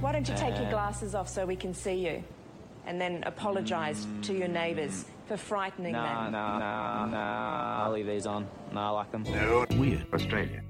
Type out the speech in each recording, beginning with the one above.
Why don't you take your uh, glasses off so we can see you? And then apologise to your neighbours for frightening Nah, them. nah, nah, nah. I'll leave these on. Nah, I like them. Weird. Australia.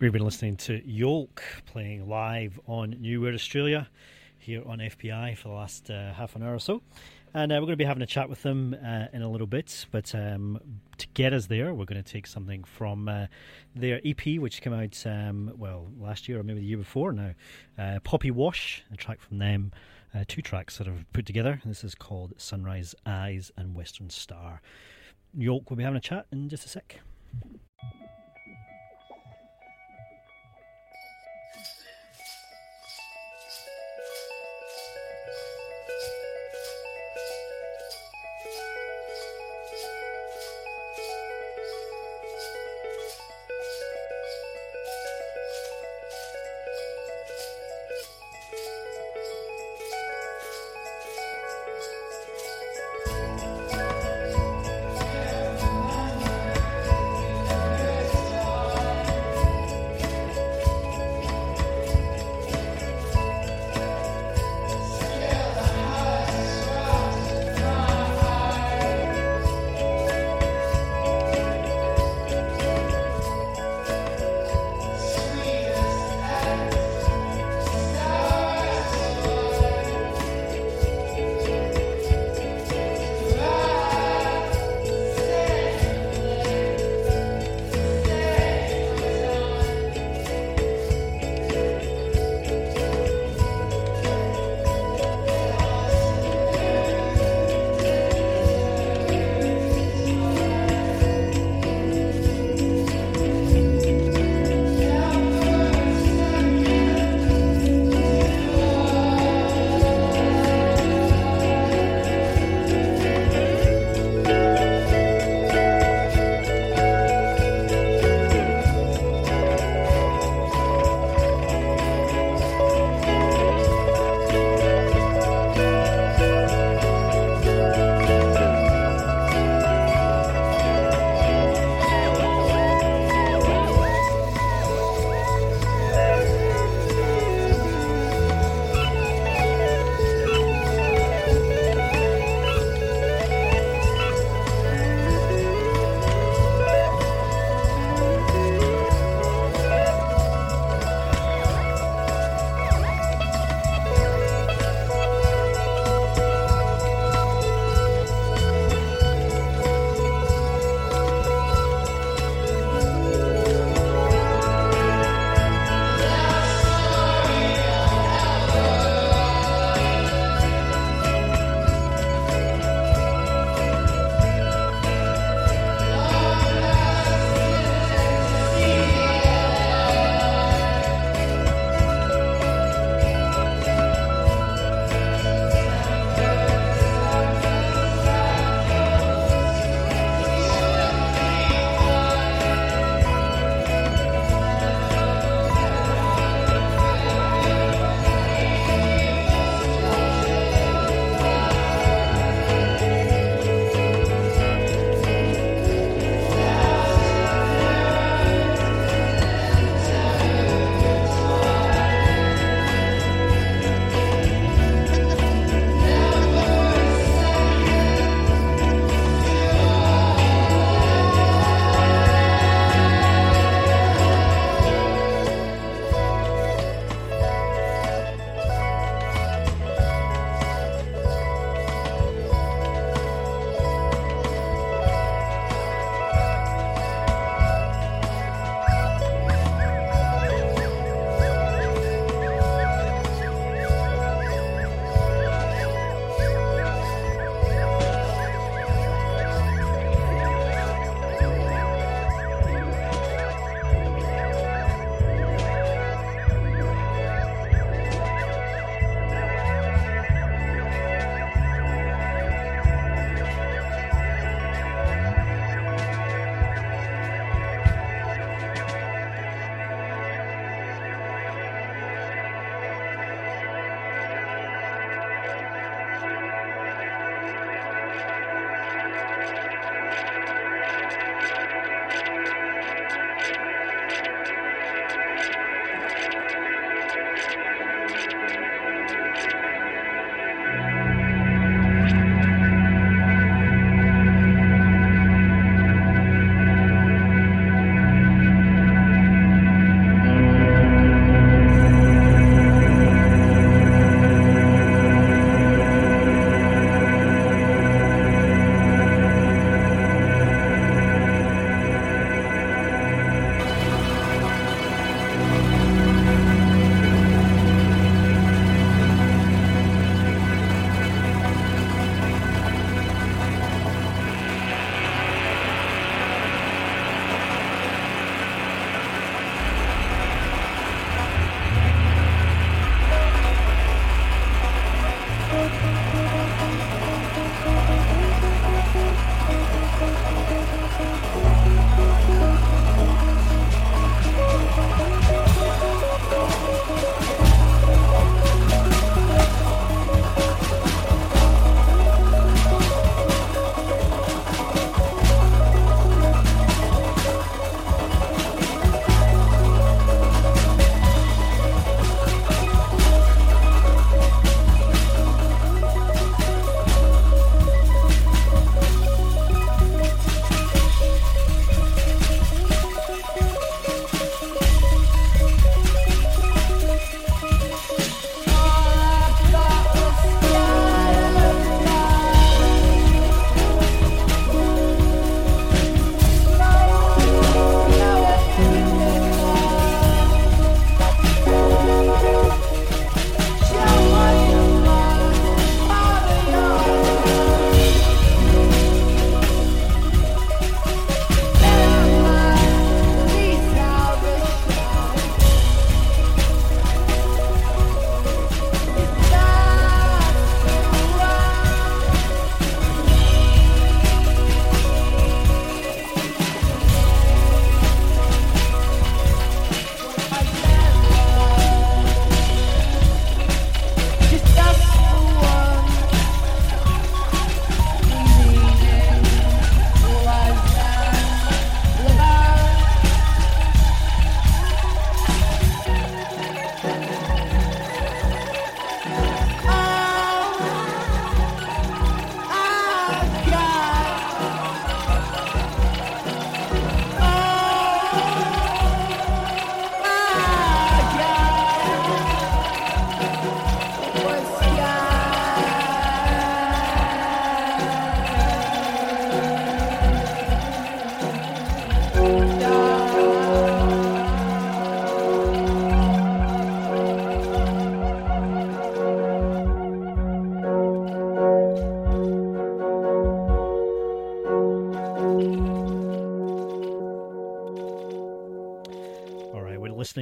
We've been listening to Yolk playing live on New World Australia here on FBi for the last uh, half an hour or so. And uh, we're going to be having a chat with them uh, in a little bit. But um, to get us there, we're going to take something from uh, their EP, which came out, um, well, last year or maybe the year before now. Uh, Poppy Wash, a track from them. Uh, two tracks that I've put together. This is called Sunrise Eyes and Western Star. York will be having a chat in just a sec.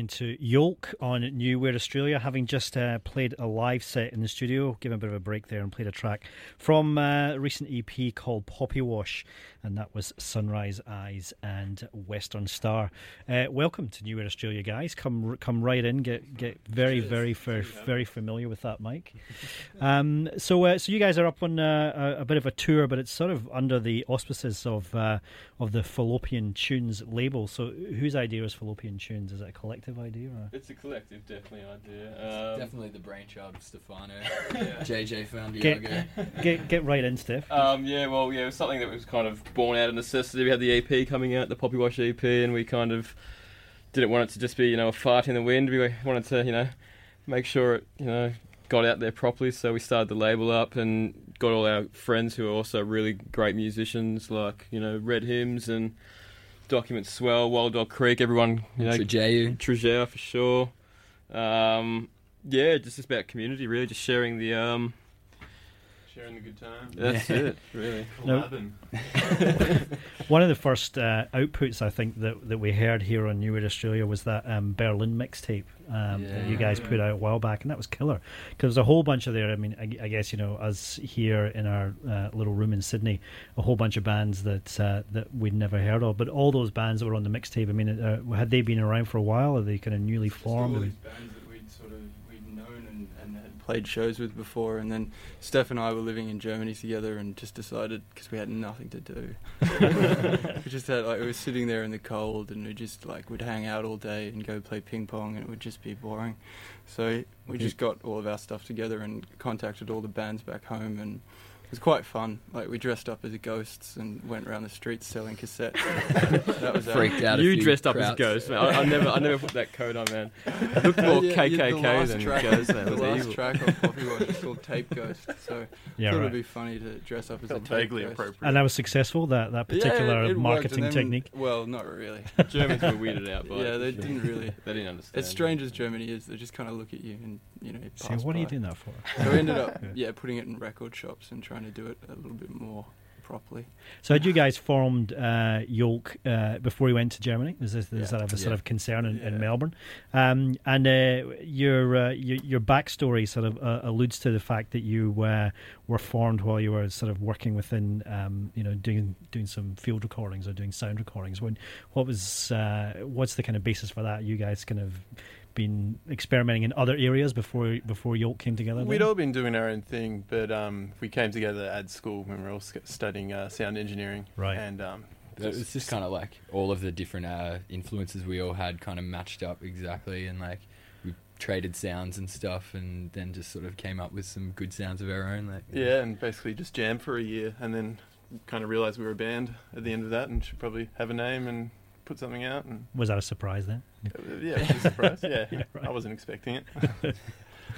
To Yolk on New Weird Australia, having just uh, played a live set in the studio, given a bit of a break there and played a track from uh, a recent EP called Poppy Wash, and that was Sunrise Eyes and Western Star. Uh, welcome to New Weird Australia, guys. Come come right in, get get very very very, very familiar with that mic. Um, so uh, so you guys are up on uh, a, a, bit of a tour, but it's sort of under the auspices of uh, of the Fallopian Tunes label. So whose idea is Fallopian Tunes? Is it a collective idea? Or? It's a collective, definitely idea. Um, definitely the brainchild of Stefano, yeah. JJ found get, get, get right in, Steph. Um, yeah, well, yeah, it was something that was kind of born out of necessity. We had the EP coming out, the Poppy Wash EP, and we kind of didn't want it to just be, you know, a fart in the wind. We wanted to, you know, make sure it, you know, got out there properly. So we started the label up and got all our friends who are also really great musicians, like you know, Red Hymns and Document Swell, Wild Dog Creek. Everyone, you know, Trajeu, Trajeu for sure. Um, yeah, just about community, really, just sharing the um, sharing the good time. That's it, really. No. One of the first uh, outputs I think that that we heard here on New Weird Australia was that um, Berlin mixtape um, yeah. that you guys put out a while back, and that was killer because there's a whole bunch of there. I mean, I, I guess you know, us here in our uh, little room in Sydney, a whole bunch of bands that uh, that we'd never heard of, but all those bands that were on the mixtape. I mean, uh, had they been around for a while? Are they kind of newly formed? Played shows with before, and then Steph and I were living in Germany together, and just decided because we had nothing to do, we just had like we were sitting there in the cold, and we just like would hang out all day and go play ping pong, and it would just be boring. So we just got all of our stuff together and contacted all the bands back home, and it was quite fun. Like we dressed up as ghosts and went around the streets selling cassettes. that was freaked out. You dressed up as ghosts, man. I, I, never, I never put that coat on, man. It looked more yeah, KKK yeah, than track, ghost. Man. The last evil. track on Poppy Wash is called Tape Ghost, so yeah, thought right. it'd be funny to dress up as Felt a vaguely ghost. appropriate. And that was successful. That that particular yeah, marketing then, technique. Well, not really. Germans were weirded out by yeah, it. they didn't really. they didn't understand. As strange as Germany is, they just kind of look at you and you know. See, what by. are you doing that for? So we ended up, yeah, putting it in record shops and trying to do it a little bit more properly. So had you guys formed uh, Yolk uh, before you went to Germany? Is this, is yeah. that a sort of concern in, yeah. in Melbourne? Um, and uh, your, uh, your, your backstory sort of uh, alludes to the fact that you uh, were formed while you were sort of working within, um, you know, doing doing some field recordings or doing sound recordings. When what was what's the kind of basis for that? You guys kind of been experimenting in other areas before before Yolk came together? We'd all been doing our own thing, but um, we came together at school when we were all studying uh, sound engineering. Right. And um, it was just kind of like all of the different uh, influences we all had kind of matched up exactly, and like we traded sounds and stuff, and then just sort of came up with some good sounds of our own. Like yeah, and basically just jammed for a year, and then kind of realized we were a band at the end of that, and should probably have a name and put something out. And was that a surprise then? Uh, yeah, it was a surprise. Yeah, yeah right. I wasn't expecting it. but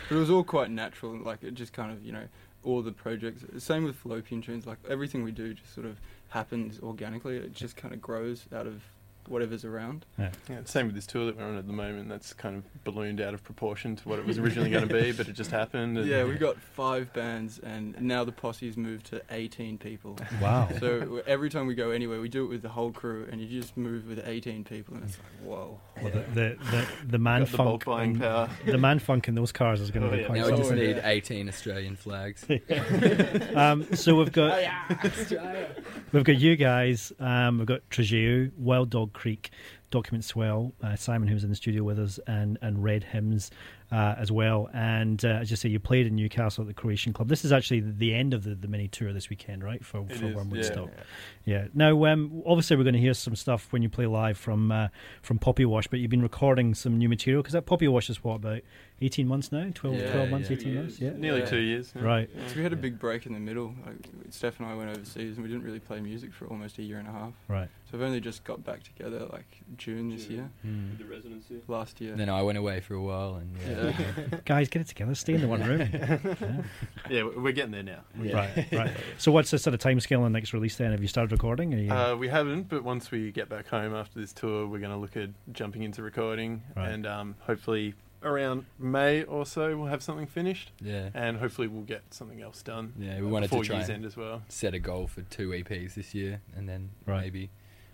it was all quite natural. Like it just kind of you know all the projects. Same with fallopian tunes. Like everything we do just sort of happens organically. It just kind of grows out of whatever's around. Yeah. yeah. Same with this tour that we're on at the moment. That's kind of ballooned out of proportion to what it was originally going to be, but it just happened. yeah, we've got five bands, and now the posse's moved to 18 people. Wow. So every time we go anywhere, we do it with the whole crew, and you just move with 18 people, and it's like, whoa. Well, the, the, the, the man funk. The, the man funk in those cars is going to oh, be yeah. quite Now we just need 18 Australian flags. um, so we've got. Oh, yeah. we've got you guys, um, we've got Trajeu, Wild Dog Creek, Document Swell, uh, Simon, who was in the studio with us, and, and Red Hymns uh, as well. And uh, as you say, you played in Newcastle at the Croatian Club. This is actually the end of the, the mini tour this weekend, right? For, it for is, Wormwood yeah. Stock. Yeah. Now, um, obviously, we're going to hear some stuff when you play live from uh, from Poppy Wash, but you've been recording some new material because that Poppy Wash is what about 18 months now 12, yeah, 12 months yeah, 18 months yeah nearly two years right so we had a big break in the middle like Steph and I went overseas and we didn't really play music for almost a year and a half right so we've only just got back together like June this year mm. the residency last year then I went away for a while and yeah. guys get it together stay in the one room yeah. yeah we're getting there now right right so what's the sort of time scale on the next release then have you started recording you... uh, we haven't but once we get back home after this tour we're going to look at jumping into recording right. and um, hopefully around May or so we'll have something finished. Yeah. And hopefully we'll get something else done. Yeah, we wanted to try year's end as well. Set a goal for two EPs this year and then right. maybe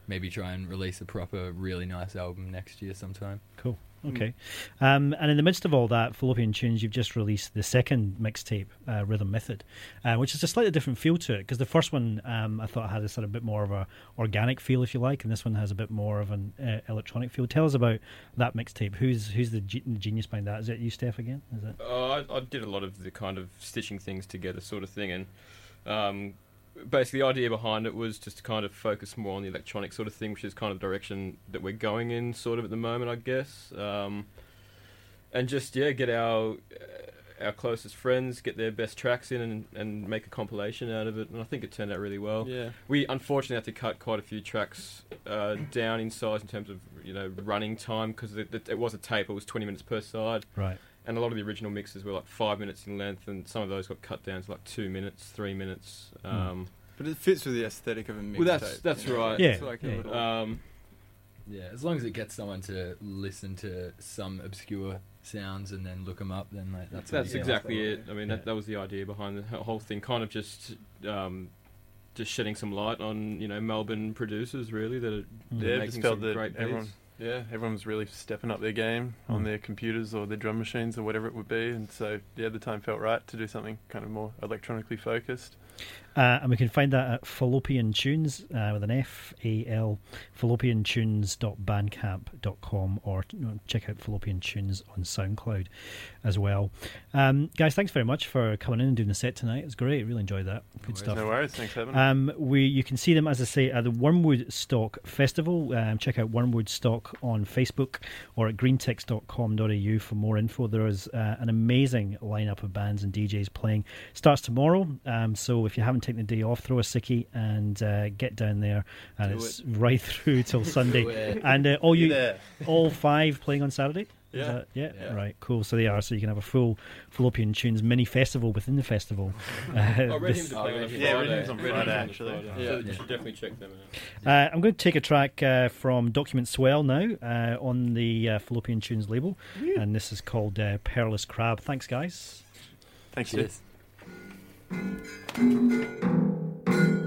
maybe try and release a proper really nice album next year sometime. Cool. Okay. Um, and in the midst of all that, Fallopian Tunes, you've just released the second mixtape, uh, Rhythm Method, uh, which is a slightly different feel to it because the first one um, I thought had a sort of bit more of a organic feel, if you like, and this one has a bit more of an uh, electronic feel. Tell us about that mixtape. Who's who's the ge- genius behind that? Is it you, Steph, again? Is it? Uh, I, I did a lot of the kind of stitching things together sort of thing, and um, basically the idea behind it was just to kind of focus more on the electronic sort of thing, which is kind of the direction that we're going in, sort of at the moment, I guess. Um, and just yeah, get our uh, our closest friends, get their best tracks in, and, and make a compilation out of it. And I think it turned out really well. Yeah. We unfortunately had to cut quite a few tracks uh, down in size in terms of you know running time because it, it, it was a tape. It was 20 minutes per side Right. And a lot of the original mixes were like five minutes in length, and some of those got cut down to like two minutes, three minutes. Um, But it fits with the aesthetic of a mixtape. Well, that's- that's you know? right. Yeah, It's like a yeah. little- um, Yeah, as long as it gets someone to listen to some obscure sounds and then look them up, then like that's that's you exactly it. I mean, Yeah. that, that was the idea behind the whole thing. Kind of just, um, just shedding some light on you know Melbourne producers really that are Mm. that are Yeah, making felt some that great everyone, beats. Yeah, everyone's really stepping up their game Mm. on their computers or their drum machines or whatever it would be, and so yeah, the time felt right to do something kind of more electronically focused. Uh, and we can find that at Fallopian Tunes uh, with an F A L, fallopiantunes.bandcamp.com, or you know, check out Fallopian Tunes on SoundCloud as well. Um, guys, thanks very much for coming in and doing the set tonight. It's great. Really enjoyed that. Good worries. stuff. No worries, thanks me. Um, we you can see them as I say at the Wormwood Stock Festival. Um, check out Wormwood Stock on Facebook or at greentext.com.au for more info. There is uh, an amazing lineup of bands and DJs playing. Starts tomorrow, um, so if you haven't taken the day off, throw a sickie and uh, get down there. And Do it's right through till Sunday. And uh, all you, there. all five playing on Saturday. Yeah. that- yeah, Yeah. right, cool. So they are. So you can have a full Fallopian Tunes mini festival within the festival. Uh, Oh, Red this- Hymns Oh, playing on Friday. Yeah, Red Hymns on Friday, actually. Friday. Yeah. So you should definitely check them out. Uh, I'm going to take a track uh, from Document Swell now uh, on the uh, Fallopian Tunes label, and this is called uh, Perilous Crab. Thanks, guys. Thanks, Steve. Cheers. thank you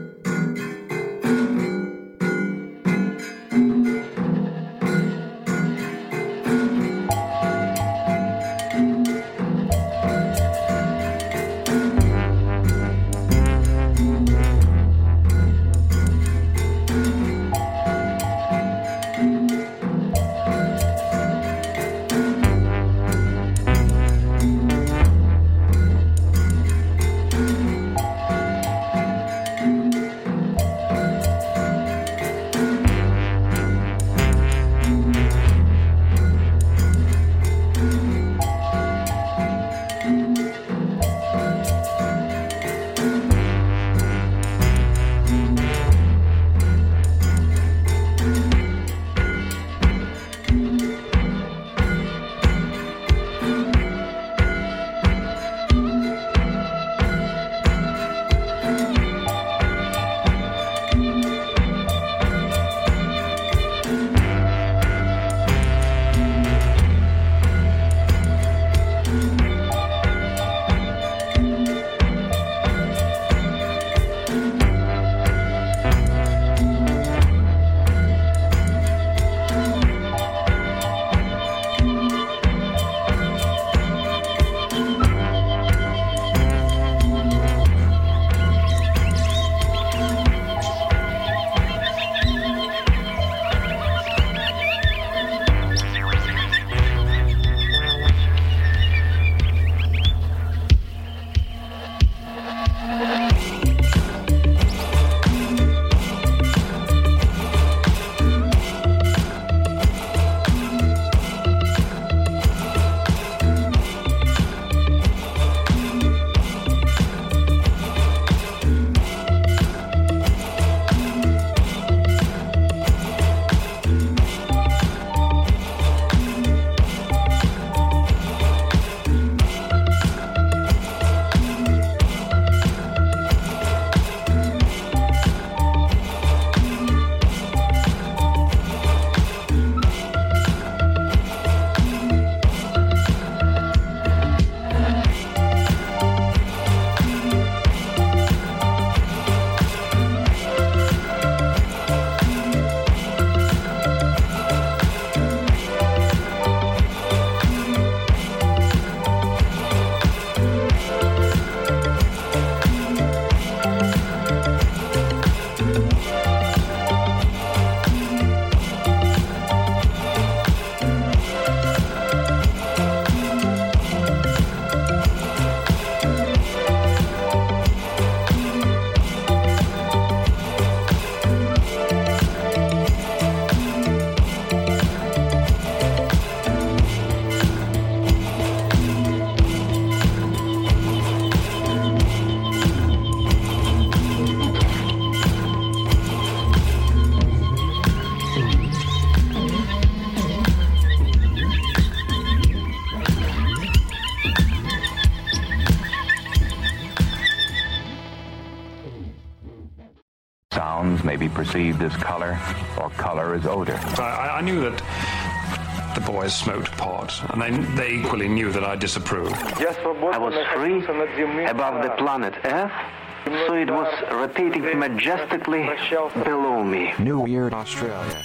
perceived as color, or color as odor. I, I knew that the boys smoked pot, and they, they equally knew that I disapproved. I was free above the planet Earth, so it was rotating majestically below me. New Weird Australia.